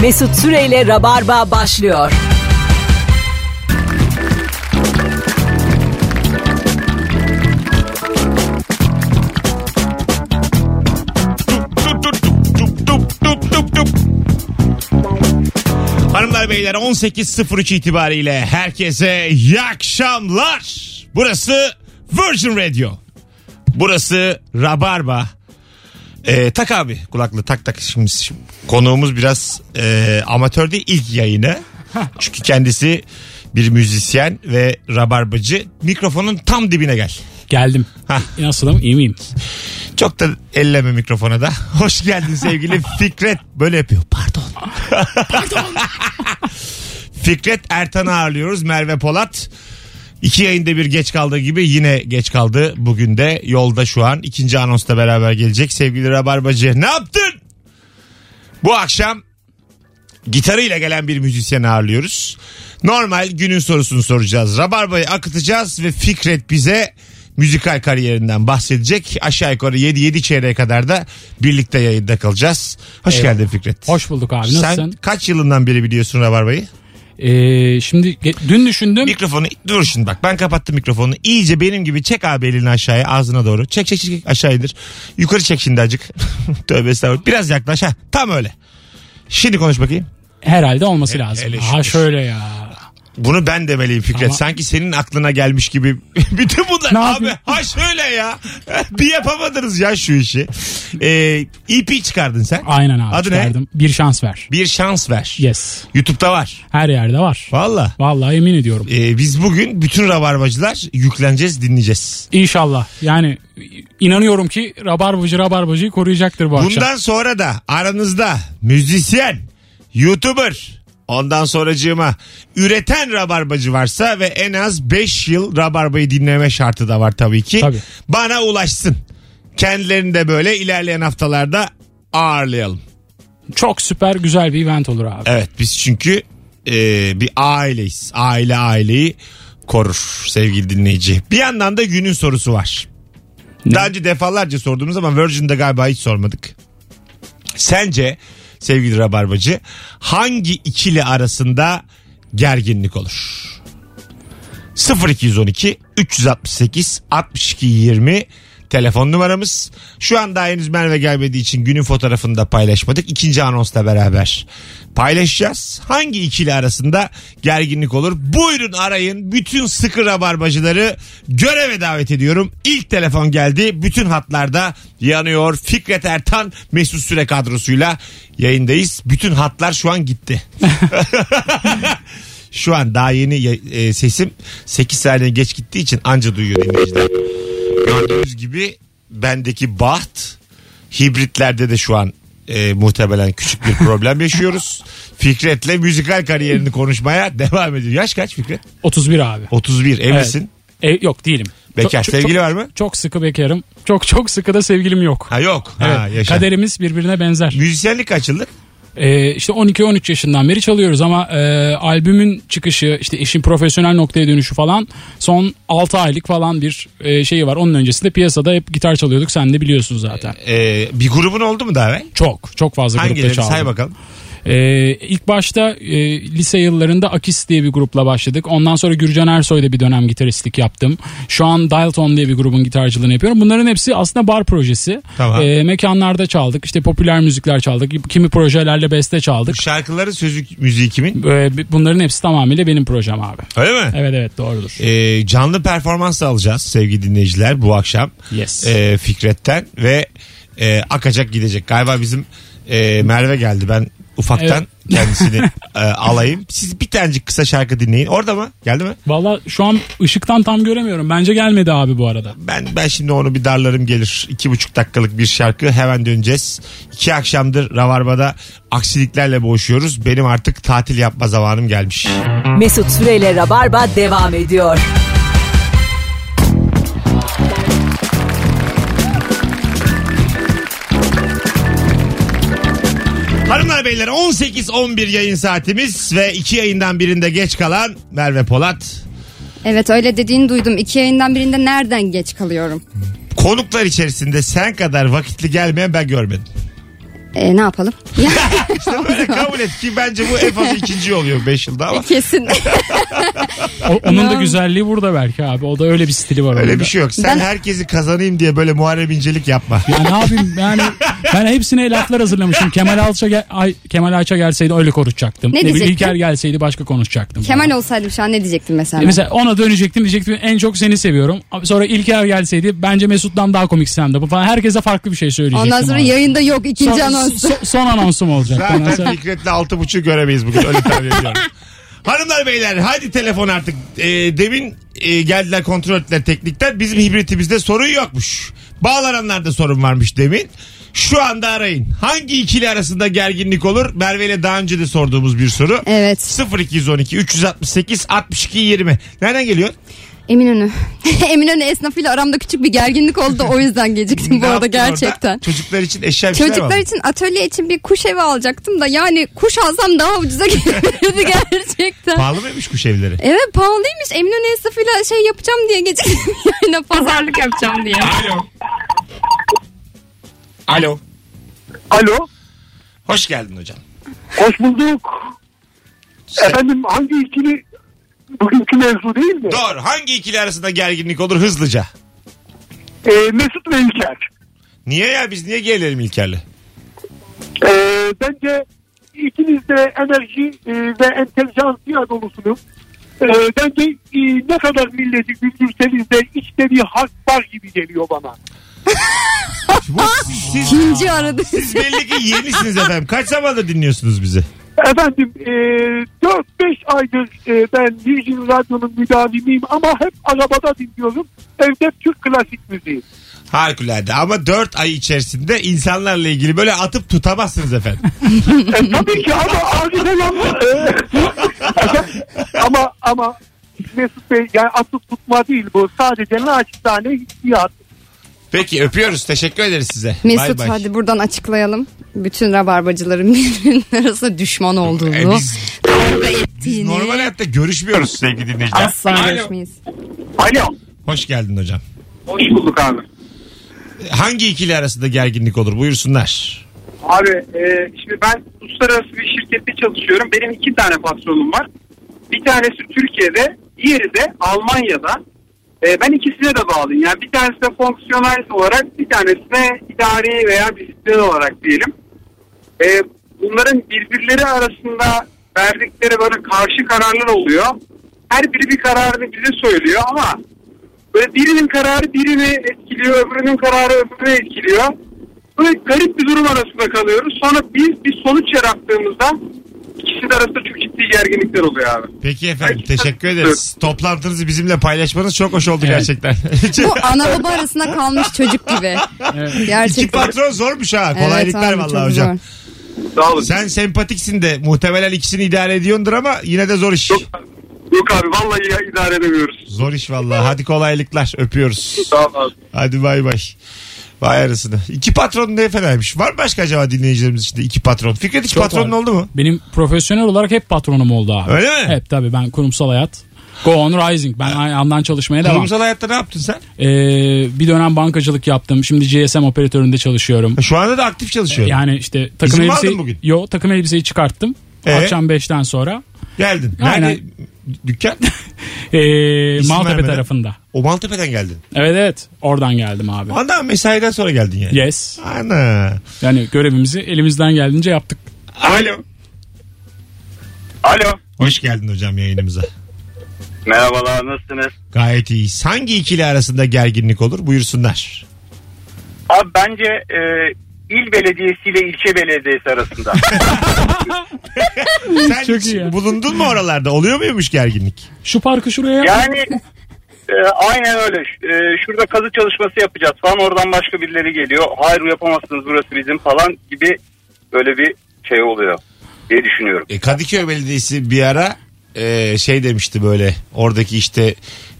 Mesut Süreyle Rabarba başlıyor. Hanımlar beyler 18.03 itibariyle herkese iyi akşamlar. Burası Virgin Radio. Burası Rabarba. Ee, tak abi kulaklığı tak tak şimdi, şimdi konuğumuz biraz e, amatör değil ilk yayını. Çünkü kendisi bir müzisyen ve rabarbacı. Mikrofonun tam dibine gel. Geldim. Hah. Nasılım? İyi miyim? Çok da elleme mikrofona da. Hoş geldin sevgili Fikret. Böyle yapıyor. Pardon. Pardon. Fikret Ertan'ı ağırlıyoruz. Merve Polat. İki yayında bir geç kaldığı gibi yine geç kaldı. Bugün de yolda şu an. ikinci anonsla beraber gelecek. Sevgili Rabarbacı ne yaptın? Bu akşam gitarıyla gelen bir müzisyen ağırlıyoruz. Normal günün sorusunu soracağız. Rabarba'yı akıtacağız ve Fikret bize müzikal kariyerinden bahsedecek. Aşağı yukarı 7-7 çeyreğe kadar da birlikte yayında kalacağız. Hoş Eyvallah. geldin Fikret. Hoş bulduk abi. Sen Nasılsın? kaç yılından beri biliyorsun Rabarba'yı? Ee, şimdi dün düşündüm. Mikrofonu dur şimdi bak ben kapattım mikrofonu. İyice benim gibi çek abi elini aşağıya ağzına doğru. Çek çek çek aşağı indir. Yukarı çek şimdi acık. Tövbe estağfurullah. Biraz yaklaş ha. Tam öyle. Şimdi konuş bakayım. Herhalde olması lazım. hele Ha şöyle ya. Bunu ben demeliyim Fikret. Ama- Sanki senin aklına gelmiş gibi. Bütün bunlar Ne abi yapayım? ha şöyle ya. Bir yapamadınız ya şu işi. Ee, EP çıkardın sen. Aynen abi Adı ne? çıkardım. Bir şans ver. Bir şans ver. Yes. YouTube'da var. Her yerde var. Valla. Vallahi emin ediyorum. Ee, biz bugün bütün rabarbacılar yükleneceğiz dinleyeceğiz. İnşallah. Yani inanıyorum ki Rabarbacı Rabarbacı'yı koruyacaktır bu akşam. Bundan sonra da aranızda müzisyen, YouTuber, ondan sonracığıma üreten rabarbacı varsa ve en az 5 yıl rabarbayı dinleme şartı da var tabii ki. Tabii. Bana ulaşsın. Kendilerini de böyle ilerleyen haftalarda ağırlayalım. Çok süper güzel bir event olur abi. Evet biz çünkü e, bir aileyiz. Aile aileyi korur sevgili dinleyici. Bir yandan da günün sorusu var. Daha önce defalarca sorduğumuz ama Virgin'de galiba hiç sormadık. Sence sevgili Rabarbacı hangi ikili arasında gerginlik olur? 0212 368 62 20 telefon numaramız. Şu an daha henüz Merve gelmediği için günün fotoğrafını da paylaşmadık. İkinci anonsla beraber paylaşacağız. Hangi ikili arasında gerginlik olur? Buyurun arayın. Bütün sıkı rabarbacıları göreve davet ediyorum. İlk telefon geldi. Bütün hatlarda yanıyor. Fikret Ertan Mesut Süre kadrosuyla yayındayız. Bütün hatlar şu an gitti. Şu an daha yeni e, sesim 8 saniye geç gittiği için anca duyuyor dinleyiciler. Gördüğünüz gibi bendeki baht hibritlerde de şu an e, muhtemelen küçük bir problem yaşıyoruz. Fikret'le müzikal kariyerini konuşmaya devam ediyor. Yaş kaç Fikret? 31 abi. 31 Evet. evlisin. E, yok değilim. Bekar. Sevgili var mı? Çok sıkı bekarım. Çok çok sıkı da sevgilim yok. Ha yok. Evet. Ha, yaşa. Kaderimiz birbirine benzer. Müzisyenlik kaç yıllık? Ee, işte 12-13 yaşından beri çalıyoruz ama e, albümün çıkışı işte işin profesyonel noktaya dönüşü falan son 6 aylık falan bir e, şeyi var. Onun öncesinde piyasada hep gitar çalıyorduk sen de biliyorsun zaten. Ee, bir grubun oldu mu daha evvel? Çok çok fazla grupta Hangileri çaldım. say bakalım. Ee, ilk başta e, lise yıllarında Akis diye bir grupla başladık. Ondan sonra Gürcan Ersoy'da bir dönem gitaristlik yaptım. Şu an Dialton diye bir grubun gitarcılığını yapıyorum. Bunların hepsi aslında bar projesi. Tamam. Ee, mekanlarda çaldık. İşte popüler müzikler çaldık. Kimi projelerle beste çaldık. Şarkıları sözü müziği kimin? Ee, bunların hepsi tamamıyla benim projem abi. Öyle mi? Evet evet doğrudur. Ee, canlı performans alacağız sevgili dinleyiciler bu akşam. Yes. Ee, Fikret'ten ve e, akacak gidecek. Galiba bizim e, Merve geldi. Ben ufaktan Evet. kendisini e, alayım. Siz bir tanecik kısa şarkı dinleyin. Orada mı? Geldi mi? Valla şu an ışıktan tam göremiyorum. Bence gelmedi abi bu arada. Ben ben şimdi onu bir darlarım gelir. İki buçuk dakikalık bir şarkı. Hemen döneceğiz. İki akşamdır Rabarba'da aksiliklerle boğuşuyoruz. Benim artık tatil yapma zamanım gelmiş. Mesut Süreyle Rabarba devam ediyor. Hanımlar beyler 18-11 yayın saatimiz ve iki yayından birinde geç kalan Merve Polat. Evet öyle dediğini duydum. İki yayından birinde nereden geç kalıyorum? Konuklar içerisinde sen kadar vakitli gelmeyen ben görmedim. E, ne yapalım? İşte böyle kabul et ki bence bu en fazla ikinci oluyor 5 yılda ama Kesin. O- onun da güzelliği burada belki abi. O da öyle bir stili var öyle orada. bir şey yok. Sen Ben- herkesi kazanayım diye böyle Muharrem İncelik yapma. Ya ne yapayım yani ben hepsine laflar hazırlamışım. Kemal Alça gel- Ay, Kemal Ayça gelseydi öyle konuşacaktım. Ne bileyim, diyecektin? İlker gelseydi başka konuşacaktım. Kemal olsaydım şu an ne diyecektim mesela? E Mesela ona dönecektim diyecektim en çok seni seviyorum. Abi Sonra İlker gelseydi bence Mesut'tan daha komik stand bu falan. Herkese farklı bir şey söyleyecektim. Ondan sonra abi. yayında yok ikinci son, anons. Son, son anonsum olacak. Zaten Fikret'le altı buçuk göremeyiz bugün öyle tahmin ediyorum. Hanımlar beyler hadi telefon artık. Ee, demin e, geldiler kontrol ettiler teknikten. Bizim hibritimizde sorun yokmuş. Bağlananlarda sorun varmış demin. Şu anda arayın. Hangi ikili arasında gerginlik olur? Merve ile daha önce de sorduğumuz bir soru. Evet. 0212 368 62 20. Nereden geliyor? Eminönü. Eminönü esnafıyla aramda küçük bir gerginlik oldu o yüzden geciktim bu arada yaptın orada? gerçekten. Çocuklar için eşya bir Çocuklar için atölye için bir kuş evi alacaktım da yani kuş alsam daha ucuza gelirdi gerçekten. Pahalı mıymış kuş evleri? Evet pahalıymış. Eminönü esnafıyla şey yapacağım diye geciktim yani pazarlık yapacağım diye. Alo. Alo. Alo, Hoş geldin hocam. hoş bulduk. Efendim hangi ikili bugünkü mevzu değil mi? Doğru. Hangi ikili arasında gerginlik olur hızlıca? Ee, Mesut ve İlker. Niye ya biz niye gelelim İlker'le? Ee, bence ikiniz de enerji e, ve entelijansiya dolusunuz. Ee, bence e, ne kadar milleti güldürseniz de içte bir hak var gibi geliyor bana. Bu, siz, İkinci aradı. siz belli ki yenisiniz efendim. Kaç zamandır dinliyorsunuz bizi? Efendim e, 4-5 aydır e, ben Virgin Radyo'nun müdavimiyim ama hep arabada dinliyorum. Evde Türk klasik müziği. Harikulade ama 4 ay içerisinde insanlarla ilgili böyle atıp tutamazsınız efendim. E, tabii ki ama e, ama ama Mesut Bey yani atıp tutma değil bu. Sadece naçizane hissiyat. Peki öpüyoruz. Teşekkür ederiz size. Mesut Bay bay. hadi buradan açıklayalım. Bütün rabarbacıların birbirinin arasında düşman olduğunu. E, biz, kavga biz ettiğini. normal hayatta görüşmüyoruz sevgili dinleyiciler. Asla Alo. görüşmeyiz. Alo. Hoş geldin hocam. Hoş bulduk abi. Hangi ikili arasında gerginlik olur? Buyursunlar. Abi e, şimdi ben uluslararası bir şirkette çalışıyorum. Benim iki tane patronum var. Bir tanesi Türkiye'de, diğeri de Almanya'da. E, ben ikisine de bağlıyım. Yani bir tanesi de fonksiyonel olarak, bir tanesi de idari veya disiplin olarak diyelim. E, bunların birbirleri arasında verdikleri böyle karşı kararlar oluyor. Her biri bir kararını bize söylüyor ama böyle birinin kararı birini etkiliyor, öbürünün kararı öbürünü etkiliyor. Böyle garip bir durum arasında kalıyoruz. Sonra biz bir sonuç yarattığımızda de arasında çok ciddi gerginlikler oluyor abi. Peki efendim Peki, teşekkür ederiz. Toplantınızı bizimle paylaşmanız çok hoş oldu Evet. gerçekten. Bu ana baba arasında kalmış çocuk gibi. İki Gerçekten. patron zormuş ha. Evet Kolaylıklar abi, vallahi hocam. zor. Sağ olun. Sen sempatiksin de muhtemelen ikisini idare ediyordur ama yine de zor iş. Yok, yok abi vallahi ya, idare edemiyoruz. Zor iş vallahi. Hadi kolaylıklar. Öpüyoruz. Sağ ol abi. Hadi bay bay. Vay arasını. İki patron ne fenaymış. Var mı başka acaba dinleyicilerimiz içinde iki patron? Fikret hiç Çok patronun var. oldu mu? Benim profesyonel olarak hep patronum oldu abi. Öyle mi? Hep tabii ben kurumsal hayat. Go on rising. Ben yandan çalışmaya devam. Kurumsal hayatta ne yaptın sen? Ee, bir dönem bankacılık yaptım. Şimdi GSM operatöründe çalışıyorum. Şu anda da aktif çalışıyor. Yani işte takım İzin elbiseyi bugün? Yo, takım elbiseyi çıkarttım. Ee? Akşam 5'ten sonra. Geldin. Nerede Aynen. Dükkan? İsim Maltepe vermeden. tarafında. O Maltepe'den geldin. Evet evet. Oradan geldim abi. Ondan mesaiden sonra geldin yani. Yes. Ana. Yani görevimizi elimizden geldiğince yaptık. Alo. Alo. Hoş geldin hocam yayınımıza. Merhabalar nasılsınız? Gayet iyiyiz. Hangi ikili arasında gerginlik olur? Buyursunlar. Abi bence e, il belediyesiyle ilçe belediyesi arasında. Sen Çok hiç iyi ya. bulundun mu oralarda? Oluyor muymuş gerginlik? Şu parkı şuraya yap. yani e, aynen öyle. Ş- e, şurada kazı çalışması yapacağız falan oradan başka birileri geliyor. Hayır yapamazsınız burası bizim falan gibi böyle bir şey oluyor diye düşünüyorum. E, Kadıköy Belediyesi bir ara e, şey demişti böyle oradaki işte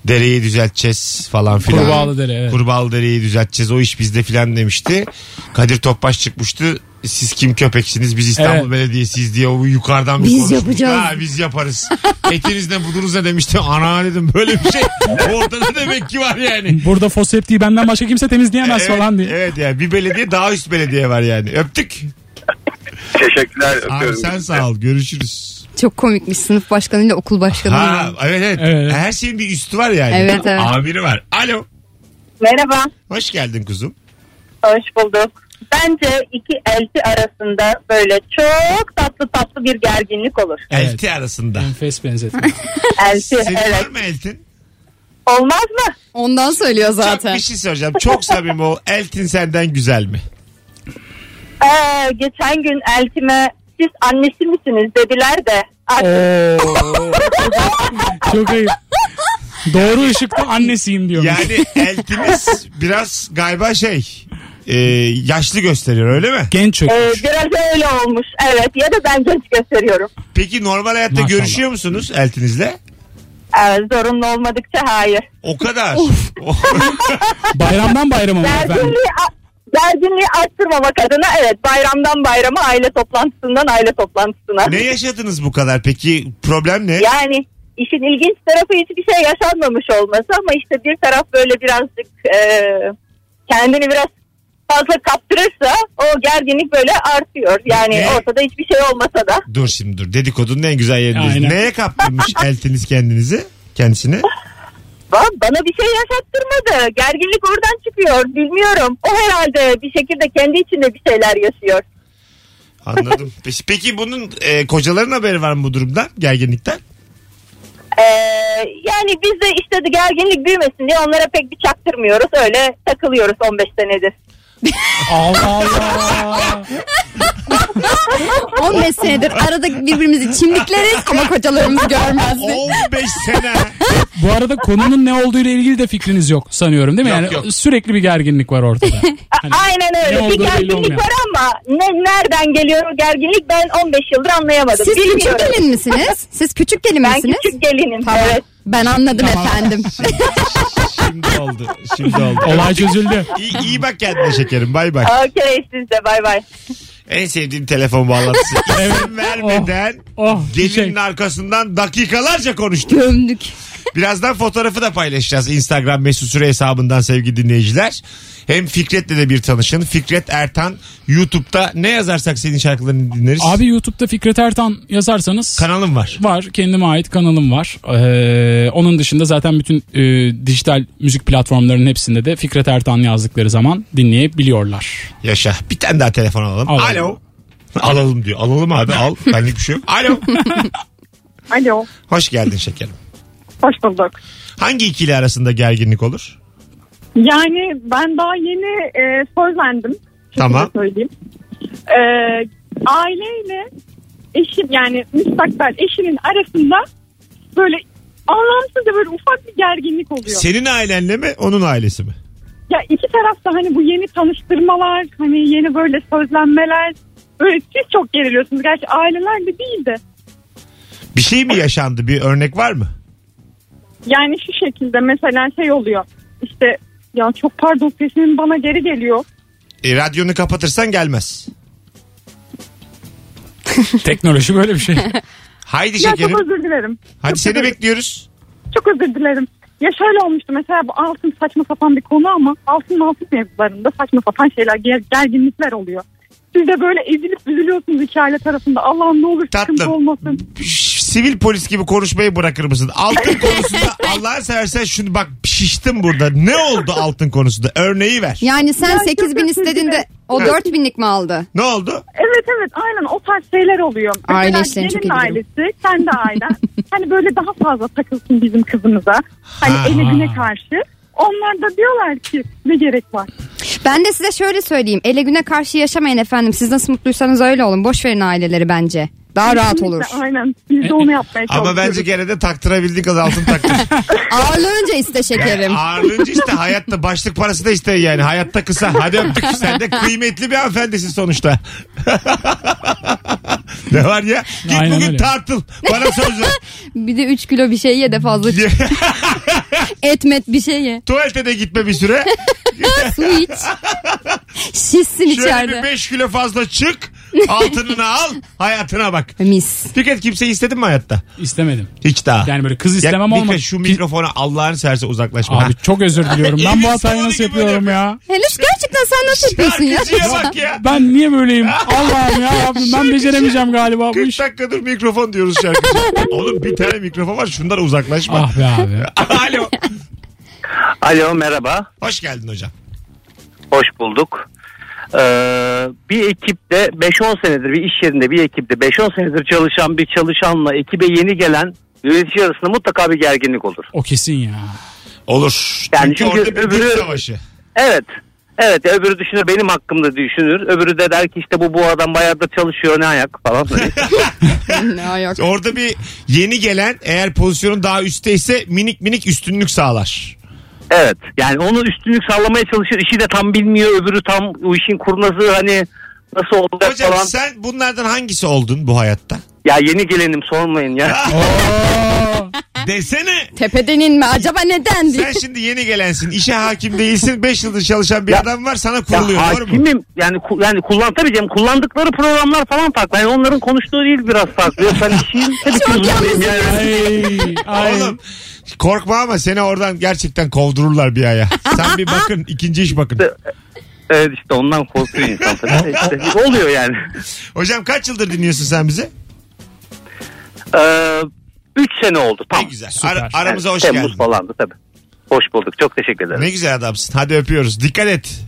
dereyi düzelteceğiz falan filan. Kurbağalı dere, evet. Kurbağalı dereyi düzelteceğiz o iş bizde filan demişti. Kadir Topbaş çıkmıştı. Siz kim köpeksiniz biz İstanbul Evet. Belediyesiyiz diye o yukarıdan bir Biz yapacağız. Ha, biz yaparız. Etiniz ne budunuz ne demişti. Ana dedim böyle bir şey. Ortada demek ki var yani. Burada foseptiği benden başka kimse temizleyemez Evet, falan diye. evet yani bir belediye daha üst belediye var yani. Öptük. Teşekkürler. Abi sen sağ ol. Görüşürüz. Çok komikmiş sınıf başkanıyla okul başkanı. Ha evet, evet Evet. Her şeyin bir üstü var yani. Evet, evet. Amiri var. Alo. Merhaba, Hoş geldin kuzum. hoş bulduk. Bence iki elti arasında böyle çok tatlı tatlı bir gerginlik olur. Evet. Elti arasında. Enfes benzetme. Elti, Senin var evet. mı eltin? Olmaz mı? Ondan söylüyor Çok zaten. bir şey soracağım. Çok samimi ol. Eltin senden güzel mi? Ee, geçen gün eltime siz annesi misiniz dediler de. artık Oo. Çok ayıp. Doğru ışıkta annesiyim diyor. Yani eltiniz biraz galiba şey e, yaşlı gösteriyor öyle mi? Genç e, çökmüş. biraz öyle olmuş. Evet ya da ben genç gösteriyorum. Peki normal hayatta Maşallah. görüşüyor musunuz eltinizle? Evet, zorunlu olmadıkça hayır. O kadar. Bayramdan bayrama mı efendim? Gerginliği arttırmamak adına evet bayramdan bayrama aile toplantısından aile toplantısına. ne yaşadınız bu kadar peki? Problem ne? Yani işin ilginç tarafı hiçbir şey yaşanmamış olması ama işte bir taraf böyle birazcık e, kendini biraz fazla kaptırırsa o gerginlik böyle artıyor. Yani Ne? ortada hiçbir şey olmasa da. Dur şimdi dur. Dedikodunun en güzel yerindeyiz. Neye kaptırmış eltiniz kendinizi? Kendisini? Ba- Bana bir şey yaşattırmadı. Gerginlik oradan çıkıyor. Bilmiyorum. O herhalde bir şekilde kendi içinde bir şeyler yaşıyor. Anladım. Peki, peki bunun e, kocaların haberi var mı bu durumdan? Gerginlikten? Ee, yani biz de işte de gerginlik büyümesin diye onlara pek bir çaktırmıyoruz. Öyle takılıyoruz 15 senedir. Allah Allah. 15 senedir arada birbirimizi çimdikleriz ama kocalarımız görmezdi. 15 sene. Bu arada konunun ne olduğu ile ilgili de fikriniz yok sanıyorum değil mi? Yok, yani yok. sürekli bir gerginlik var ortada. Hani Aynen ne öyle. Bir gerginlik var ama ne, nereden geliyor o gerginlik ben 15 yıldır anlayamadım. Siz küçük Bilmiyorum. gelin misiniz? Siz küçük gelin Ben misiniz? küçük gelinim. Tamam. Evet. Ben anladım Tamam. efendim. Şimdi oldu. Şimdi oldu. Olay çözüldü. İyi, iyi bak kendine şekerim. Bay bay. Okey siz de bay bay. En sevdiğim telefon bağlantısı. İsim vermeden Oh, bir gelinin şey. arkasından dakikalarca konuştuk. Gömdük. Birazdan fotoğrafı da paylaşacağız Instagram mesut süre hesabından sevgili dinleyiciler. Hem Fikret'le de bir tanışın. Fikret Ertan YouTube'da ne yazarsak senin şarkılarını dinleriz. Abi YouTube'da Fikret Ertan yazarsanız Kanalım var. var. Kendime ait kanalım var. Ee, onun dışında zaten bütün e, dijital müzik platformlarının hepsinde de Fikret Ertan yazdıkları zaman dinleyebiliyorlar. Yaşa. Bir tane daha telefon alalım. Alalım. Alo. Alalım diyor. Alalım abi al. Benlik bir şey yok. Alo. Alo. Hoş geldin şekerim. Hoş bulduk. Hangi ikili arasında gerginlik olur? Yani ben daha yeni e, sözlendim. Tamam. Söyleyeyim. E, aileyle eşim yani müstakbel eşimin arasında böyle anlamsızca böyle ufak bir gerginlik oluyor. Senin ailenle mi onun ailesi mi? Ya iki tarafta hani bu yeni tanıştırmalar hani yeni böyle sözlenmeler böyle siz çok geriliyorsunuz. Gerçi ailelerle değil de Bir şey mi yaşandı? Bir örnek var mı? Yani şu şekilde mesela şey oluyor işte ya çok pardon sesin bana geri geliyor. E, radyonu kapatırsan gelmez. Teknoloji böyle bir şey. Haydi Ya şekerim. çok özür dilerim. Hadi çok seni özür- bekliyoruz. Çok özür dilerim. Ya şöyle olmuştu mesela bu altın saçma sapan bir konu ama altın altın mevzularında saçma sapan şeyler ger- gerginlikler oluyor. Siz de böyle ezilip üzülüyorsunuz iki aile tarafında. Allah'ım ne olur sıkıntı Tatlım. olmasın. Sivil polis gibi konuşmayı bırakır mısın? Altın konusunda Allah'ın seversen şunu bak şiştim burada. Ne oldu altın konusunda? Örneği ver. Yani sen Ya 8 bin çok istediğinde üzüldüm. o 4 binlik mi aldı? Ne oldu? Evet evet aynen o tarz şeyler oluyor. Aile Mesela işlerini çok iyi bilirim. ailesi kendi ailen. hani böyle daha fazla takılsın bizim kızımıza. Hani Ha. eline karşı. Onlar da diyorlar ki ne gerek var. Ben de size şöyle söyleyeyim. Ele güne karşı yaşamayın efendim. Siz nasıl mutluysanız öyle olun. Boş verin aileleri bence. Daha rahat olur. Aynen biz de onu yapmaya çalışıyoruz. Ama bence gene de taktırabildiğin kadar altın taktır. Ağırlığınca iste şekerim. Yani ağırlığınca işte hayatta başlık parası da iste yani. Hayatta kısa. Hadi öptük. Sen de kıymetli bir hanımefendisin sonuçta. ne var ya? Git Aynen bugün öyle. tartıl. Bana söz ver. Bir de 3 kilo bir şey ye de fazla çık. Et met bir şey ye. Tuvalete de gitme bir süre. Su iç. Şişsin Şöyle içeride. bir 5 kilo fazla çık. Altınını al hayatına bak. Mis. Fikret kimseyi istedin mi hayatta? İstemedim. Hiç daha. Yani böyle kız Ya, istemem Fikret, olmadı. şu mikrofona Allah'ını severse uzaklaşma. Abi çok özür diliyorum. Ben bu hatayı nasıl yapıyorum ya? Hele şu gerçekten sen nasıl yapıyorsun ya? Şarkıcıya bak ya. Ben niye böyleyim? Allah'ım ya Rabbim ben beceremeyeceğim galiba bu 40 iş. dakikadır mikrofon diyoruz şarkıcı. Oğlum bir tane mikrofon var şundan uzaklaşma. Ah be abi. Alo. Alo merhaba. Hoş geldin hocam. Hoş bulduk. Ee, bir ekipte 5-10 senedir bir iş yerinde bir ekipte 5-10 senedir çalışan bir çalışanla ekibe yeni gelen yönetici arasında mutlaka bir gerginlik olur. O kesin ya. Olur. Yani çünkü, çünkü orada bir öbürü- savaşı. Evet. Evet öbürü düşünür benim hakkımda düşünür. Öbürü de der ki işte bu bu adam bayağı da çalışıyor ne ayak falan. ne ayak. Orada bir yeni gelen eğer pozisyonun daha üstteyse minik minik üstünlük sağlar. Evet yani onu üstünlük sağlamaya çalışır. İşi de tam bilmiyor. Öbürü tam o işin kurnazı hani nasıl olacak Hocam falan. sen bunlardan hangisi oldun bu hayatta? Ya yeni gelenim sormayın ya. Desene. Tepeden inme acaba neden diye. Sen şimdi yeni gelensin. işe hakim değilsin. 5 yıldır çalışan bir Ya- adam var. Sana Ya kuruluyor doğru mu? hakimim yani ku- yani kullan tabii canım kullandıkları programlar falan farklı. Yani onların konuştuğu değil biraz farklı. Yoksa ben işin tabii ki uzmanıyım yani. Ay, ay. Oğlum korkma ama seni oradan gerçekten kovdururlar bir aya. Sen bir bakın ikinci iş bakın. Evet işte ondan korkuyor insan tabii. İşte oluyor yani. Hocam kaç yıldır dinliyorsun sen bizi? Ee, üç sene oldu tam. Ne güzel. süper. Ara- aramıza hoş Temmuz geldin. falandı tabii. Hoş bulduk. Çok teşekkür ederim. Ne güzel adamsın. Hadi öpüyoruz. Dikkat et.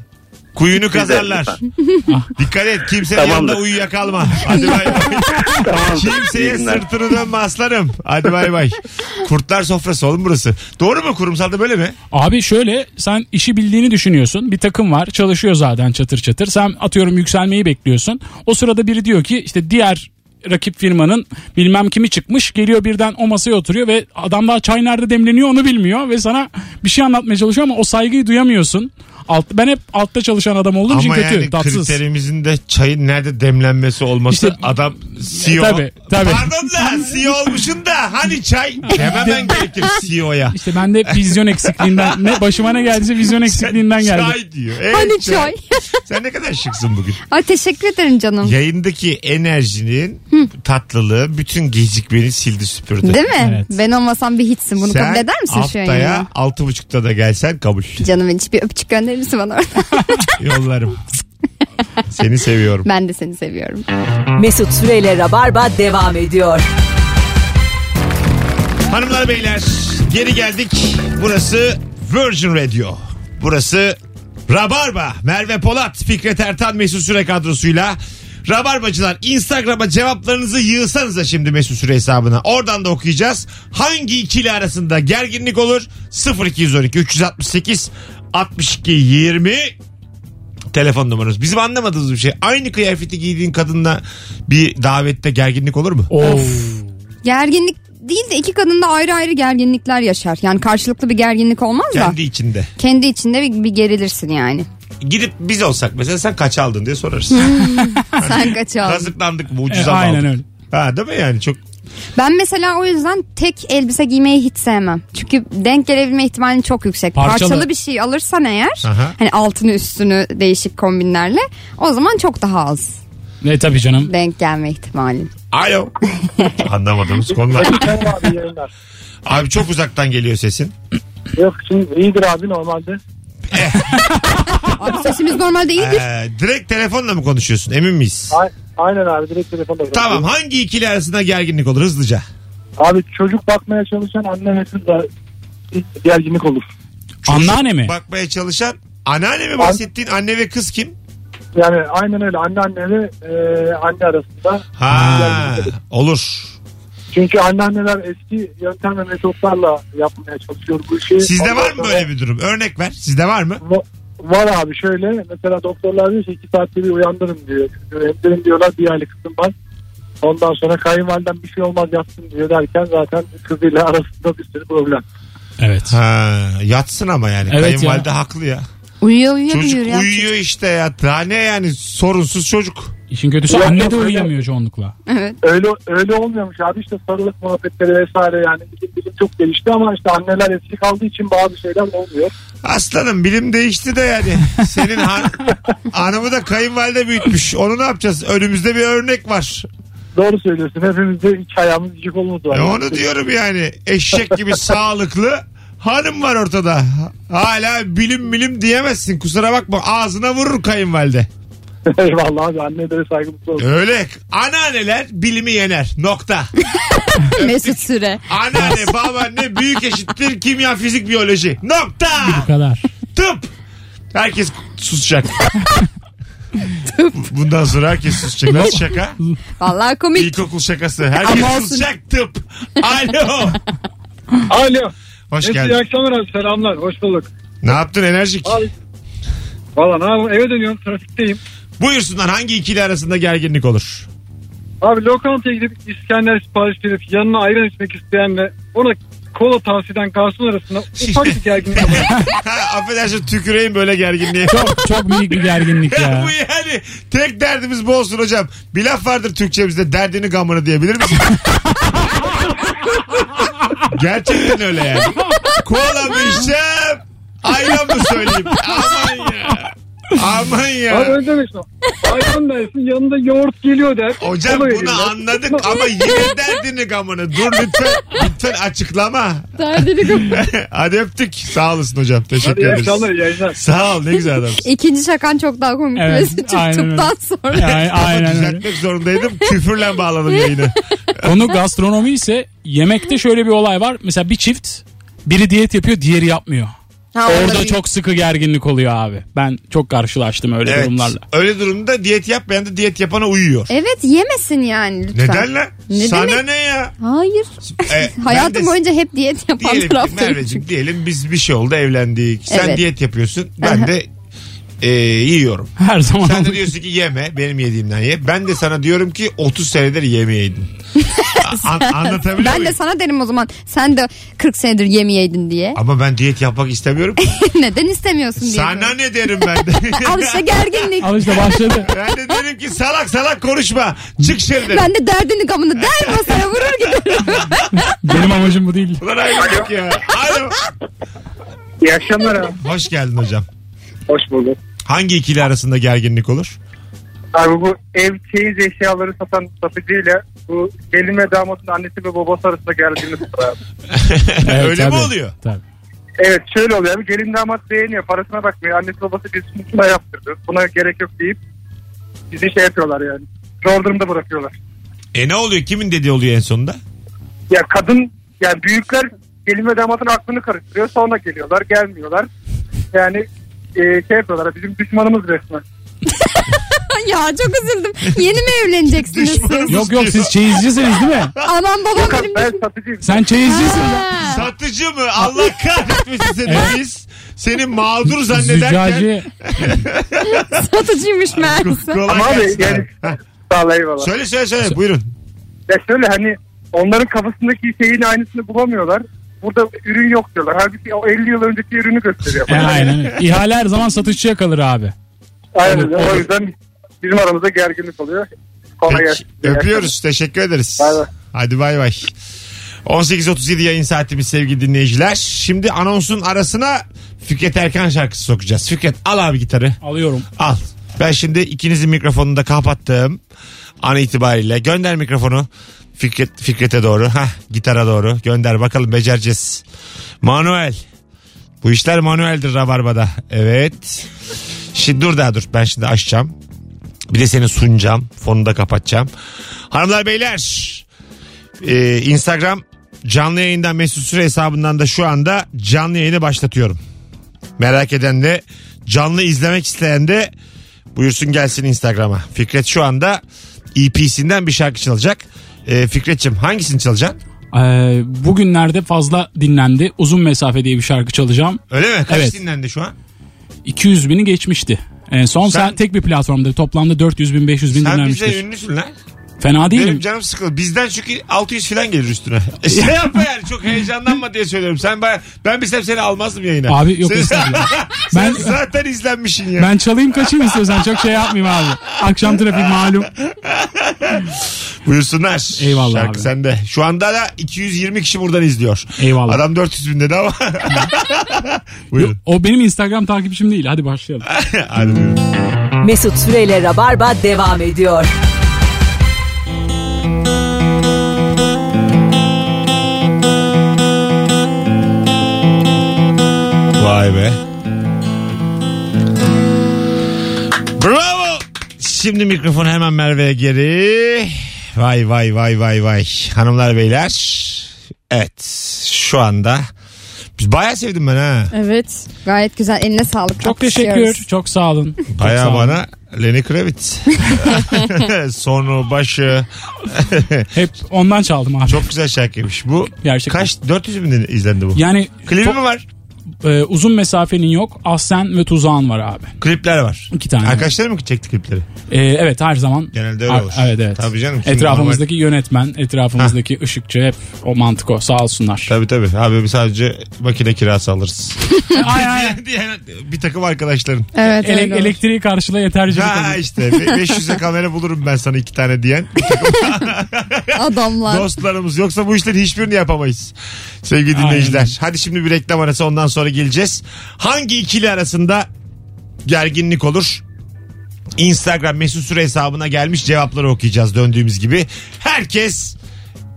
Kuyunu kazarlar. Dikkat et. Kimsenin Tamamdır. yanında uyuyakalma. Hadi bay bay. Kimseye İyi günler. sırtını dönme aslanım. Hadi bay bay. Kurtlar sofrası oğlum burası. Doğru mu kurumsalda böyle mi? Abi şöyle sen işi bildiğini düşünüyorsun. Bir takım var çalışıyor zaten çatır çatır. Sen atıyorum yükselmeyi bekliyorsun. O sırada biri diyor ki işte diğer rakip firmanın bilmem kimi çıkmış geliyor birden o masaya oturuyor ve adam daha çay nerede demleniyor onu bilmiyor ve sana bir şey anlatmaya çalışıyor ama o saygıyı duyamıyorsun. Alt, ben hep altta çalışan adam olduğum için Ama kötü yani tatsız. kriterimizin de çayın nerede demlenmesi olması İşte- adam CEO. Tabii, tabii. Pardon da CEO olmuşsun da hani çay dememen gerekir CEO'ya. İşte ben de vizyon eksikliğinden ne başıma ne geldiyse vizyon eksikliğinden geldi. Çay diyor. Evet, Hani çay? Sen ne kadar şıksın bugün. Ay teşekkür ederim canım. Yayındaki enerjinin tatlılığı bütün gecikmeni sildi süpürdü. Değil mi? Evet. Ben olmasam bir hiçsin. Bunu Sen kabul eder misin şu haftaya yayını? altı buçukta da gelsen kabul. Canım hiç bir öpücük gönderir misin bana orada? Yollarım. Seni seviyorum. ben de seni seviyorum. Mesut Süreyle Rabarba devam ediyor. Hanımlar beyler geri geldik. Burası Virgin Radio. Burası Rabarba. Merve Polat, Fikret Ertan, Mesut Süre kadrosuyla. Rabarbacılar Instagram'a cevaplarınızı yığsanıza şimdi Mesut Süre hesabına. Oradan da okuyacağız. Hangi ikili arasında gerginlik olur? 0212 368 62 20 telefon numaramız. Bizim anlamadığımız bir şey. Aynı kıyafeti giydiğin kadınla bir davette gerginlik olur mu? Of. Gerginlik değil de iki kadın da ayrı ayrı gerginlikler yaşar. Yani karşılıklı bir gerginlik olmaz da. Kendi içinde. Kendi içinde bir, bir gerilirsin yani. Gidip biz olsak mesela sen kaç aldın diye sorarız. Sen kaç aldın? Kazıklandık mı E, ucuza mı aynen aldık? öyle. Ha değil mi yani çok Ben mesela o yüzden tek elbise giymeyi hiç sevmem. Çünkü denk gelebilme ihtimali çok yüksek. Parçalı. Parçalı, bir şey alırsan eğer Aha. hani altını üstünü değişik kombinlerle o zaman çok daha az Ne tabii canım. denk gelme ihtimalin. alo. Anlamadığımız konular. abi yayınlar. Abi çok uzaktan geliyor sesin. Yok şimdi iyidir abi normalde. Abi sesimiz normalde iyidir. Ee, direkt telefonla mı konuşuyorsun emin miyiz? Aynen abi direkt telefonda. Tamam hangi ikili arasında gerginlik olur hızlıca? Abi çocuk bakmaya çalışan anne ve kız da gerginlik olur. Anneanne mi? Bakmaya çalışan anneanne mi bahsettiğin anne ve kız kim? Yani aynen öyle anne anne ve e, anne arasında. Ha gerginlik olur. olur. Çünkü anneanneler eski yöntem ve metotlarla yapmaya çalışıyor bu işi. Sizde Ondan var mı sonra- böyle bir durum? Örnek ver. Sizde var mı? Va- Var abi şöyle mesela doktorlar diyor ki iki saatte bir uyandırın diyor. Emdirin diyorlar bir aylık kızım var. Ondan sonra kayınvaliden bir şey olmaz yatsın diyor derken zaten kızıyla arasında bir sürü problem. Evet. Ha, yatsın ama yani. Evet Kayınvalide ya. haklı ya. Uyuyor uyuyor Çocuk büyür ya. uyuyor işte ya. Daha ne yani sorunsuz çocuk. İşin kötüsü Yok, anne yok, de öyle. uyuyamıyor çoğunlukla. Evet. Öyle öyle olmuyormuş abi işte sarılık muhabbetleri vesaire yani bilim bilim çok gelişti ama işte anneler eski kaldığı için bazı şeyler olmuyor. Aslanım bilim değişti de yani. Senin han- hanımı da kayınvalide büyütmüş. Onu ne yapacağız? Önümüzde bir örnek var. Doğru söylüyorsun. Hepimizde iki ayağımız kolumuz var. E onu diyorum yani. Eşek gibi sağlıklı hanım var ortada. Hala bilim bilim diyemezsin. Kusura bakma ağzına vurur kayınvalide. Eyvallah abi annelere saygımız olsun. Öyle. Anneanneler bilimi yener. Nokta. Mesut Süre. Anneanne, babaanne büyük eşittir kimya, fizik, biyoloji. Nokta. Bu kadar. Tıp. Herkes susacak. Bundan sonra herkes susacak. Nasıl şaka? Vallahi komik. İlkokul şakası. Herkes Ama olsun. susacak tıp. Alo. Alo. Hoş Neyse, iyi geldin. akşamlar abi selamlar. Hoş bulduk. Ne yaptın enerjik? Abi. Valla ne yapayım eve dönüyorum trafikteyim. Buyursunlar hangi ikili arasında gerginlik olur? Abi lokantaya gidip İskender sipariş verip yanına ayran içmek isteyenle ona kola tavsiye eden garson arasında ufak bir gerginlik var. affedersin tüküreyim böyle gerginliğe. Çok çok büyük bir gerginlik Ya ya. bu yani tek derdimiz bu olsun hocam. Bir laf vardır Türkçemizde derdini gamını diyebilir misin? Gerçekten öyle yani. İçeceğim? Ayran mı söyleyeyim? Aman ya. Aman Abi ya. öyle demek o. Ayran dersin yanında yoğurt geliyor der. Hocam bunu verirler. anladık ama yine derdini gamını. Dur lütfen. Lütfen açıklama. Derdini Hadi öptük. Sağ olasın hocam. Hadi Teşekkür iyi ederiz. akşamlar iyi yayınlar. Sağ ol ne güzel adamsın. İkinci şakan çok daha komik. Evet, Mesut aynen tıptan sonra. Yani, aynen öyle. düzeltmek zorundaydım. Küfürle bağladım yayını. Konu gastronomi ise yemekte şöyle bir olay var. Mesela bir çift biri diyet yapıyor diğeri yapmıyor. Ha, Orada çok sıkı gerginlik oluyor abi. Ben çok karşılaştım öyle Evet. durumlarla. Öyle durumda diyet yapmayan da diyet yapana uyuyor. Evet yemesin yani lütfen. Neden lan? Ne Sana demek? ne ya? Hayır. E, ben Hayatım de- boyunca hep diyet yapan Diyelim ki taraftayım. Merveciğim diyelim biz bir şey oldu evlendik. Sen Evet. diyet yapıyorsun. Ben de e, yiyorum. Her zaman Sen de diyorsun ki yeme benim yediğimden ye. Ben de sana diyorum ki 30 senedir yemeyeydin. An- anlatabiliyor Ben de sana derim o zaman sen de 40 senedir yemeyeydin diye. Ama ben diyet yapmak istemiyorum. Neden istemiyorsun diye. Sana ne derim ben de. Al işte gerginlik. Al işte başladı. ben de derim ki salak salak konuşma. Çık şeriden. Ben de derdini gamını der masaya vurur giderim. Benim amacım bu değil. Ulan ayrıldık ya. Alo. İyi akşamlar abi. Hoş geldin hocam. Hoş bulduk. Hangi ikili arasında gerginlik olur? Abi bu ev çeyiz eşyaları satan satıcıyla bu gelin ve damatın annesi ve babası arasında abi. Evet, Öyle mi tabii. oluyor? Tabii. Evet şöyle oluyor abi gelin damat beğeniyor parasına bakmıyor annesi babası biz şuna yaptırdı buna gerek yok deyip bizi şey yapıyorlar yani zor durumda bırakıyorlar. E ne oluyor? Kimin dediği oluyor en sonunda? Ya kadın yani büyükler gelin ve damatın aklını karıştırıyor sonra geliyorlar gelmiyorlar yani e, şey yapıyorlar bizim düşmanımız resmen. ya çok üzüldüm. Yeni mi evleneceksiniz siz? Yok yok siz çeyizcisiniz değil mi? Aman babam Yok benim ben satıcıyım. Sen çeyizcisin. Ha. Satıcı mı? Allah kahretmesin seni. Evet. Biz seni mağdur zannederken Züccaci. Satıcıymış meğerse. kolay Ama abi gelsin. yani sağ ol eyvallah. Söyle söyle söyle buyurun. Ya şöyle hani onların kafasındaki şeyin aynısını bulamıyorlar. Burada ürün yok diyorlar. Halbuki o 50 yıl önceki ürünü gösteriyor. E, aynen. öyle. İhale her zaman satışçıya kalır abi. Aynen. Olur, O yüzden bizim aramızda gerginlik oluyor. Kolay Peki, gelsin. öpüyoruz. Teşekkür ederiz. Bay bay. Hadi bay bay. 18.37 yayın saatimiz sevgili dinleyiciler. Şimdi anonsun arasına Fikret Erkan şarkısı sokacağız. Fikret al abi gitarı. Alıyorum. Al. Ben şimdi ikinizin mikrofonunu da kapattım. An itibariyle. Gönder mikrofonu. Fikret, Fikret'e doğru. Hah, gitara doğru. Gönder bakalım becereceğiz. Manuel. Bu işler manueldir Rabarba'da. Evet. Şimdi dur daha dur. Ben şimdi açacağım. Bir de seni sunacağım. Fonu da kapatacağım. Hanımlar beyler. e, Instagram canlı yayından Mesut Süre hesabından da şu anda canlı yayını başlatıyorum. Merak eden de canlı izlemek isteyen de buyursun gelsin Instagram'a. Fikret şu anda EP'sinden bir şarkı çalacak. Ee, Fikret'ciğim hangisini çalacaksın? Ee, bugünlerde fazla dinlendi. Uzun mesafe diye bir şarkı çalacağım. Öyle mi? Kaç Evet. dinlendi şu an? 200 bini geçmişti. En son Sen- sen, tek bir platformda toplamda 400 bin 500 bin Sen dinlenmiştir. bize ünlüsün lan. Fena Benim değilim. canım sıkıldı. Bizden çünkü 600 falan gelir üstüne. E şey yapma yani çok heyecanlanma diye söylüyorum. Sen baya, ben bilsem seni almazdım yayına. Abi yok Sen-. Sen Ben- zaten izlenmişsin ya. Ben çalayım kaçayım istiyorsan çok şey yapmayayım abi. Akşam trafik malum. Buyursunlar. Eyvallah Şarkı abi. sende. Şu anda da 220 kişi buradan izliyor. Eyvallah. Adam 400 bin dedi ama. Buyurun. O benim Instagram takipçim değil. Hadi başlayalım. Hadi buyurun. Mesut Süreyle Rabarba devam ediyor. Vay be. Bravo. Şimdi mikrofonu hemen Merve'ye geri. Vay vay vay vay vay. Hanımlar beyler. Evet şu anda. Biz bayağı sevdim ben ha. Evet. Gayet güzel. Eline sağlık. Çok teşekkür. Çok sağ olun. Çok Bayağı sağ olun. bana Lenny Kravitz. Sonu başı. Hep ondan çaldım abi. Çok güzel şarkıymış. Bu Gerçekten. kaç 400 bin izlendi bu. Yani Klibi mi var? E, uzun mesafenin yok. Aslen ve tuzağın var abi. Klipler var. İki tane. Arkadaşlar mı çekti klipleri? E, evet her zaman. Genelde öyle olur. Evet evet. Tabii canım. Etrafımızdaki yönetmen, etrafımızdaki ışıkçı hep o mantık o. Sağ olsunlar. Tabii tabii. Abi biz sadece makine kirası alırız. ay, ay. Diyen bir takım arkadaşların. Evet Ele- elektriği karşıla yetercilik Ha işte be- 500'e kamera bulurum ben sana iki tane diyen Adamlar. dostlarımız. Yoksa bu işleri hiçbirini yapamayız. Sevgili Aynen. dinleyiciler. Hadi şimdi bir reklam arası ondan sonra geleceğiz. Hangi ikili arasında gerginlik olur? Instagram mesut süre hesabına gelmiş cevapları okuyacağız döndüğümüz gibi. Herkes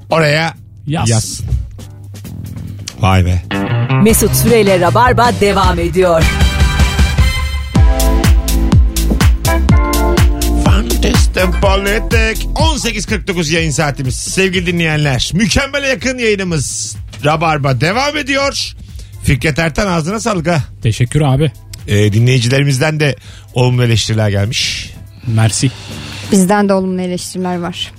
oraya Yaz. yazsın. Vay be. Mesut Süreyle Rabarba devam ediyor. Fantastic Politik 18.49 yayın saatimiz. Sevgili dinleyenler mükemmele yakın yayınımız Rabarba devam ediyor. Fikret Ertan ağzına sağlık ha. Teşekkür abi. Ee, dinleyicilerimizden de olumlu eleştiriler gelmiş. Mersi. Bizden de olumlu eleştiriler var.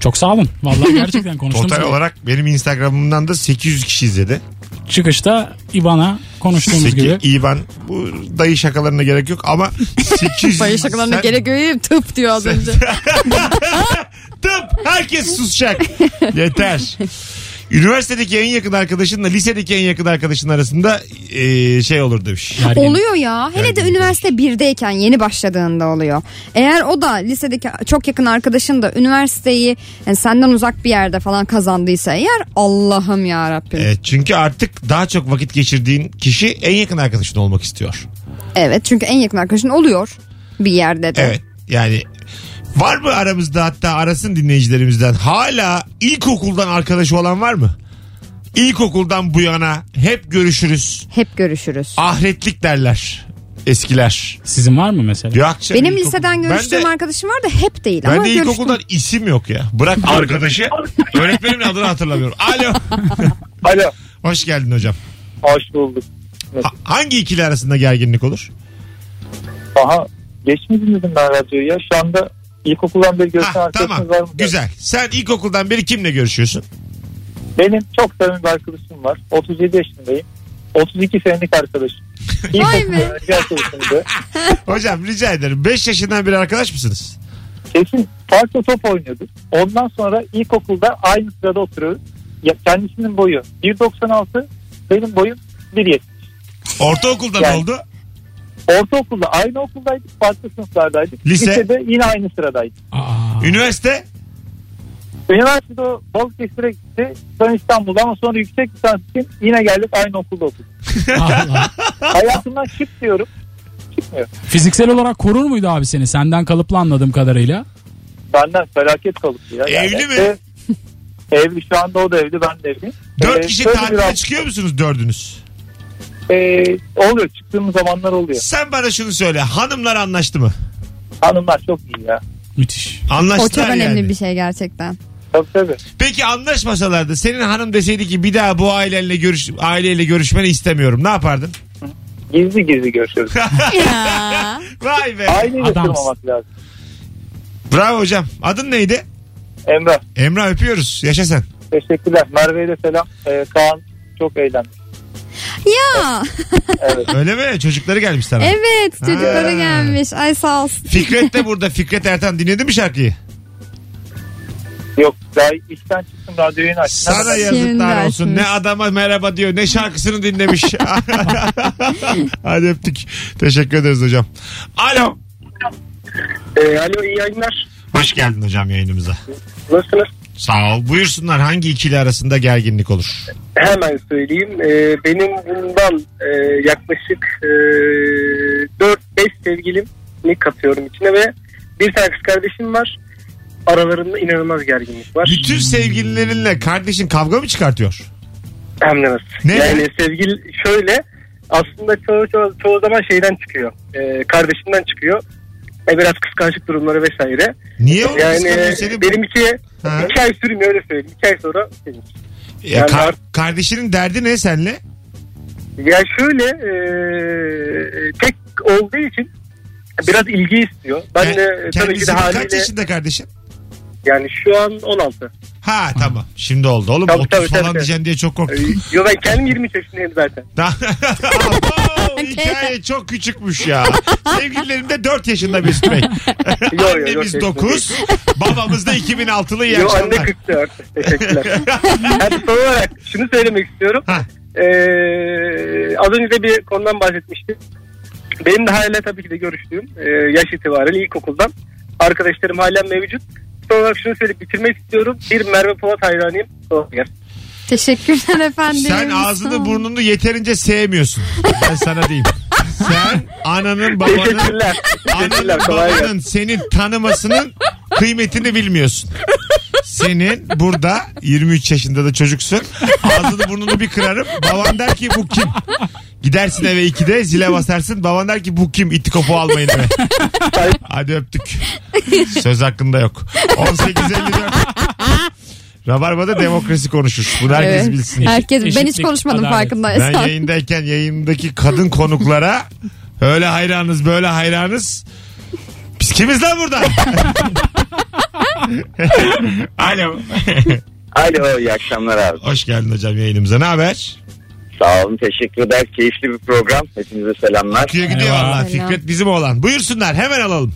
Çok sağ olun. Vallahi gerçekten konuştum. Total olarak benim Instagram'ımdan da 800 kişi izledi. Çıkışta İBAN'a konuştuğumuz Seki, gibi. İvan bu dayı şakalarına gerek yok ama 800 Bayı şakalarına Sen- gerek yok. Tıp diyor az önce. Tıp herkes susacak. Yeter. Üniversitedeki en yakın arkadaşınla lisedeki en yakın arkadaşın arasında eee, şey olur demiş. Oluyor ya. Hele de Gergin. üniversite 1'deyken yeni başladığında oluyor. Eğer o da lisedeki çok yakın arkadaşın da üniversiteyi yani senden uzak bir yerde falan kazandıysa eğer Allah'ım ya Rabbim. Evet. Evet, çünkü artık daha çok vakit geçirdiğin kişi en yakın arkadaşın olmak istiyor. çünkü en yakın arkadaşın oluyor bir yerde de. Evet yani var mı aramızda hatta arasın dinleyicilerimizden hala ilkokuldan arkadaşı olan var mı? İlkokuldan bu yana hep görüşürüz. Hep görüşürüz. Ahretlik derler eskiler. Sizin var mı mesela? Yok canım, Benim ilkokul- liseden görüştüğüm ben de, arkadaşım var da hep değil ben ama de görüştüm. ilkokuldan isim yok ya. Bırak arkadaşı. Öğretmenimin adını hatırlamıyorum. Alo. Alo. Hoş geldin hocam. Hoş bulduk. Ha- hangi ikili arasında gerginlik olur? Aha geç mi dinledim ben radyoyu ya? Şu anda ilkokuldan beri görüşen Ha, arkadaşınız tamam var mı? güzel. Sen ilkokuldan beri kimle görüşüyorsun? Benim çok samimi bir arkadaşım var. 37 yaşındayım. 32 senelik arkadaşım. Vay be. arkadaşımdı. Hocam rica ederim. 5 yaşından beri arkadaş mısınız? Kesin farklı top oynuyorduk. Ondan sonra ilkokulda aynı sırada oturuyoruz. Ya, kendisinin boyu 1.96 benim boyum 1.70. Ortaokulda ne Yani- oldu? Ortaokulda aynı okuldaydık. Farklı sınıflardaydık. Lise? Lisede yine aynı sıradaydık. Aa, Üniversite? Üniversitede o Balıkesir'e gitti. Sonra İstanbul'da ama sonra yüksek lisans için yine geldik aynı okulda okuduk. Hayatımdan çık diyorum. Çıkmıyor. Fiziksel olarak korur muydu abi seni? Senden kalıplı anladığım kadarıyla. Benden felaket kalıptı ya. Evli mi? Ve- evli şu anda o da evli ben de evliyim. Dört Ee, kişi tatile çıkıyor musunuz dördünüz? Ee, oluyor çıktığımız zamanlar oluyor. Sen bana şunu söyle. Hanımlar anlaştı mı? Hanımlar çok iyi ya. Müthiş. Anlaştılar O çok önemli yani. bir şey gerçekten. Tabii tabii. Peki anlaşmasalardı senin hanım deseydi ki bir daha bu aileyle görüş aileyle görüşmeni istemiyorum. Ne yapardın? Gizli gizli görüşüyoruz. Ya. Vay be. Adamsın. kırmamak lazım. Bravo hocam. Adın neydi? Emrah Emrah öpüyoruz. Yaşa sen. teşekkürler. Merve'ye de selam. Ee, Kaan çok eğlendi. Ya. Evet. Öyle mi? Çocukları gelmiş sana. Evet çocuklara Ha. gelmiş. Ay sağ olsun. Fikret de burada. Fikret Ertan dinledin mi şarkıyı? Yok daha işten çıktım radyoyu yeni açtım. Sana Şimdi yazıklar olsun. açmış. Ne adama merhaba diyor ne şarkısını dinlemiş. Hadi öptük. Teşekkür ederiz hocam. Alo. Ee, alo iyi yayınlar. Hoş Hoş geldin hocam yayınımıza. Nasılsınız? Sağ ol. Buyursunlar hangi ikili arasında gerginlik olur? Hemen söyleyeyim. Ee, benim bundan e, yaklaşık e, 4-5 sevgilimi katıyorum içine ve bir tane kız kardeşim var. Aralarında inanılmaz gerginlik var. Bütün sevgililerinle kardeşin kavga mı çıkartıyor? Hem de nasıl? Ne? Yani sevgili şöyle aslında çoğu, çoğu, çoğu zaman şeyden çıkıyor. Ee, kardeşimden çıkıyor. E, biraz kıskançlık durumları vesaire. Niye o Yani kıskanıyor seni? benimki Ha? iki ay sürmüyor öyle söyleyeyim. İki ay sonra benim. Ya yani kar- kardeşinin derdi ne senle? Ya şöyle e, tek olduğu için biraz ilgi istiyor. Ben Ke- de e, tabii ki Kendisi de kaç haliyle yaşında kardeşin? yani şu an 16. Ha tamam. Şimdi oldu. Oğlum Tabii, 30 tabii, falan tabii. diyeceksin diye çok Ee, korktum. Yo ben kendim 23 yaşındayım zaten. hikaye çok küçükmüş ya. Sevgililerim de 4 yaşında Mesut Bey. Yo, Annemiz kesinlikle 9, babamız da 2006'lı iyi Yo anne akşamlar. 44. Teşekkürler. Hadi son olarak şunu söylemek istiyorum. Ha. Ee, az önce de bir konudan bahsetmiştim. Benim de hala tabii ki de görüştüğüm e, yaş itibariyle ilkokuldan arkadaşlarım hala mevcut. Son olarak şunu söyleyip bitirmek istiyorum. Bir Merve Polat hayranıyım. Gelsin. Teşekkürler efendim. Sen ağzını burnunu yeterince sevmiyorsun. Ben sana diyeyim. Sen ananın babanın Teşekkürler. Teşekkürler. ananın Kolay gelsin. babanın seni tanımasının kıymetini bilmiyorsun. Senin burada 23 yaşında da çocuksun. Ağzını burnunu bir kırarım. Baban der ki bu kim? Gidersin eve 2'de zile basarsın. Baban der ki bu kim? İtti kopu almayın eve. Hadi öptük. Söz hakkında yok. 18.54. Rabarba'da demokrasi konuşur. Bunu herkes Evet. bilsin. Herkes ben hiç Eşitlik, konuşmadım adalet. farkındaysan. Ben yayındayken yayındaki kadın konuklara öyle hayranız böyle hayranız. Biz kimiz lan burada? Alo. Alo iyi akşamlar abi. Hoş geldin hocam yayınımıza. Ne haber? Sağ olun teşekkür eder. Keyifli bir program. Hepinize selamlar. Akıyor gidiyor Eyvallah. valla. Selam. Fikret bizim oğlan. Buyursunlar hemen alalım.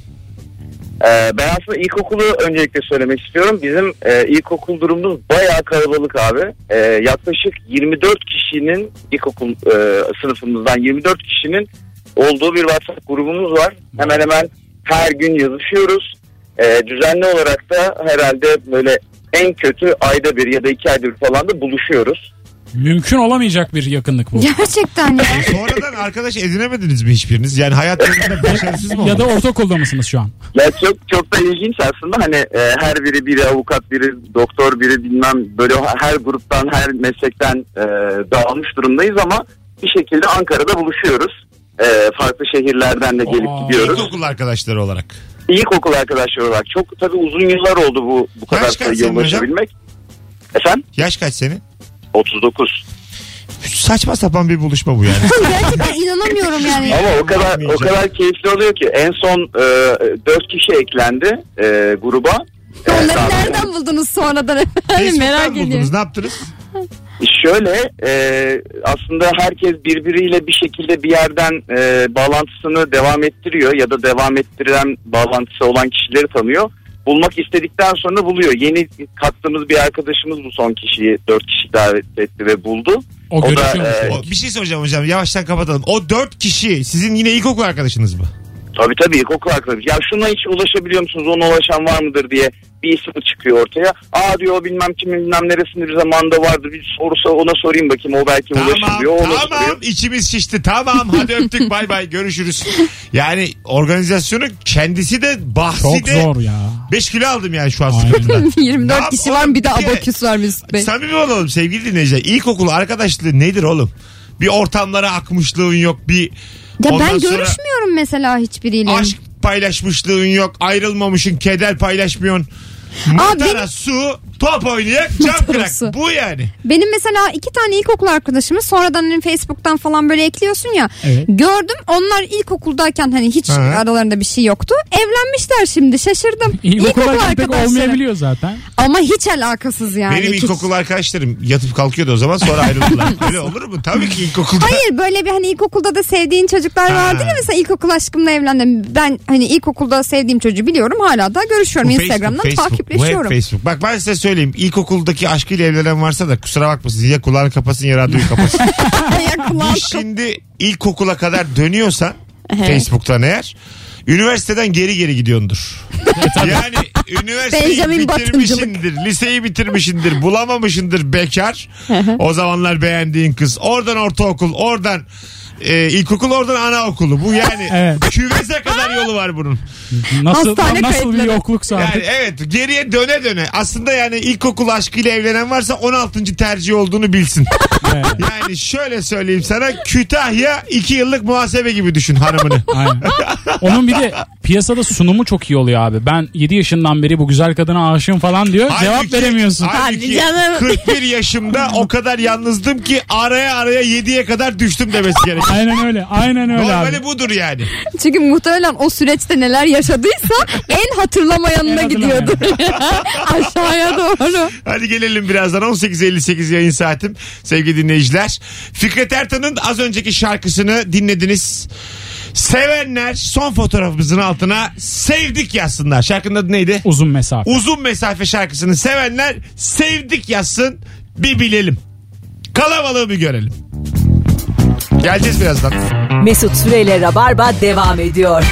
Ee, ben aslında ilkokulu öncelikle söylemek istiyorum. Bizim e, ilkokul durumumuz bayağı kalabalık abi. E, yaklaşık 24 kişinin ilkokul e, sınıfımızdan 24 kişinin olduğu bir WhatsApp grubumuz var. Hemen hemen her gün yazışıyoruz. E, düzenli olarak da herhalde böyle en kötü ayda bir ya da iki ayda bir falan da buluşuyoruz. Mümkün olamayacak bir yakınlık bu. Gerçekten ya. E, sonradan arkadaş edinemediniz mi hiçbiriniz? Yani hayatlarında başarısız mı ya da ortaokulda mısınız şu an? Ya çok çok da ilginç aslında hani e, her biri biri avukat biri doktor biri bilmem böyle her gruptan her meslekten e, dağılmış durumdayız ama bir şekilde Ankara'da buluşuyoruz. E, farklı şehirlerden de gelip Aa. gidiyoruz. İlkokul arkadaşları olarak. İlkokul arkadaşları olarak çok tabii uzun yıllar oldu bu bu kadar Kaç senin hocam? ulaşabilmek. Efendim? Yaş kaç senin? 39. Saçma sapan bir buluşma bu yani. Gerçekten inanamıyorum yani. Ama o kadar o kadar keyifli oluyor ki en son e, 4 kişi eklendi e, gruba. E, Onları daha- nereden buldunuz sonradan efendim Facebook'tan merak buldunuz ediyorum. ne yaptınız? Şöyle e, aslında herkes birbiriyle bir şekilde bir yerden e, bağlantısını devam ettiriyor ya da devam ettiren bağlantısı olan kişileri tanıyor. Bulmak istedikten sonra buluyor. Yeni kattığımız bir arkadaşımız bu son kişiyi dört kişi davet etti ve buldu. O, O da, e, O- bir şey soracağım hocam yavaştan kapatalım. O dört kişi sizin yine ilkokul arkadaşınız mı? Tabii tabii ilkokul arkadaş. Ya şuna hiç ulaşabiliyor musunuz? Ona ulaşan var mıdır diye bir isim çıkıyor ortaya. Aa diyor bilmem kimin bilmem neresinde bir zamanda vardı. Bir sorsa ona sorayım bakayım o belki ulaşır Tamam diyor. O tamam ulaştırıyor. içimiz şişti tamam hadi öptük bay bay görüşürüz. Yani organizasyonun kendisi de bahsi Çok de zor ya. 5 kilo aldım yani şu an sıkıntıdan. 24 Ne kişi var bir de abaküs var Mesut Bey. Samimi olalım sevgili dinleyiciler. İlkokul arkadaşlığı nedir oğlum? Bir ortamlara akmışlığın yok bir Ya ondan ben sonra görüşmüyorum mesela hiçbiriyle. aşk paylaşmışlığın yok ayrılmamışın keder paylaşmıyorsun. Matara benim- su top oynayak cam kırak bu yani. Benim mesela iki tane ilkokul arkadaşımı sonradan hani Facebook'tan falan böyle ekliyorsun ya. Evet. Gördüm onlar ilkokuldayken hani hiç Ha. aralarında bir şey yoktu. Evlenmişler şimdi şaşırdım. İlkokuldayken pek arkadaşları. olmayabiliyor zaten. Ama hiç alakasız yani. Benim İki- ilkokul arkadaşlarım yatıp kalkıyordu o zaman sonra ayrıldılar. Öyle olur mu? Tabii ki ilkokulda. Hayır böyle bir hani ilkokulda da sevdiğin çocuklar Ha. vardır ya mesela ilkokul aşkımla evlendim. Ben hani ilkokulda sevdiğim çocuğu biliyorum hala da görüşüyorum Bu Instagram'dan Facebook, Facebook. takipleşiyorum. Bu hep Facebook. Bak ben size söyleyeyim. İlkokuldaki aşkıyla evlenen varsa da kusura bakmasın. Ya kulağını kapasın ya radyoyu kapasın. Ya kulağım Bu şimdi ilkokula kadar dönüyorsan Facebook'tan eğer üniversiteden geri geri gidiyordur. yani üniversiteyi Benjamin bitirmişindir, liseyi bitirmişindir, bulamamışındır bekar. o zamanlar beğendiğin kız. Oradan ortaokul, oradan e, ilkokul, oradan anaokulu. Bu yani Evet. küveze kadar yolu var bunun. Nasıl, Hastane nasıl bir kayıtları. yokluksa Yani artık. evet geriye döne döne. Aslında yani ilkokul aşkıyla evlenen varsa 16. tercih olduğunu bilsin. Evet. Yani şöyle söyleyeyim sana Kütahya 2 yıllık muhasebe gibi düşün hanımını. Aynen. Onun bir de piyasada sunumu çok iyi oluyor abi. Ben 7 yaşından beri bu güzel kadına aşığım falan diyor. cevap Halbuki- veremiyorsun. halbuki Hadi canım. 41 yaşımda o kadar yalnızdım ki araya araya 7'ye kadar düştüm demesi gerekiyor. Aynen öyle. Aynen öyle Normali abi. budur yani. Çünkü muhtemelen o süreçte neler yaşadıysa en hatırlamayanına En gidiyordu. Aşağıya doğru. Hadi gelelim birazdan 18.58 yayın saatim sevgili dinleyiciler. Fikret Ertan'ın az önceki şarkısını dinlediniz. Sevenler son fotoğrafımızın altına sevdik yazsınlar. Şarkının adı neydi? Uzun mesafe. Uzun mesafe şarkısını sevenler sevdik yazsın bir bilelim. Kalabalığı bir görelim. Geleceğiz birazdan. Mesut Süreyle Rabarba devam ediyor.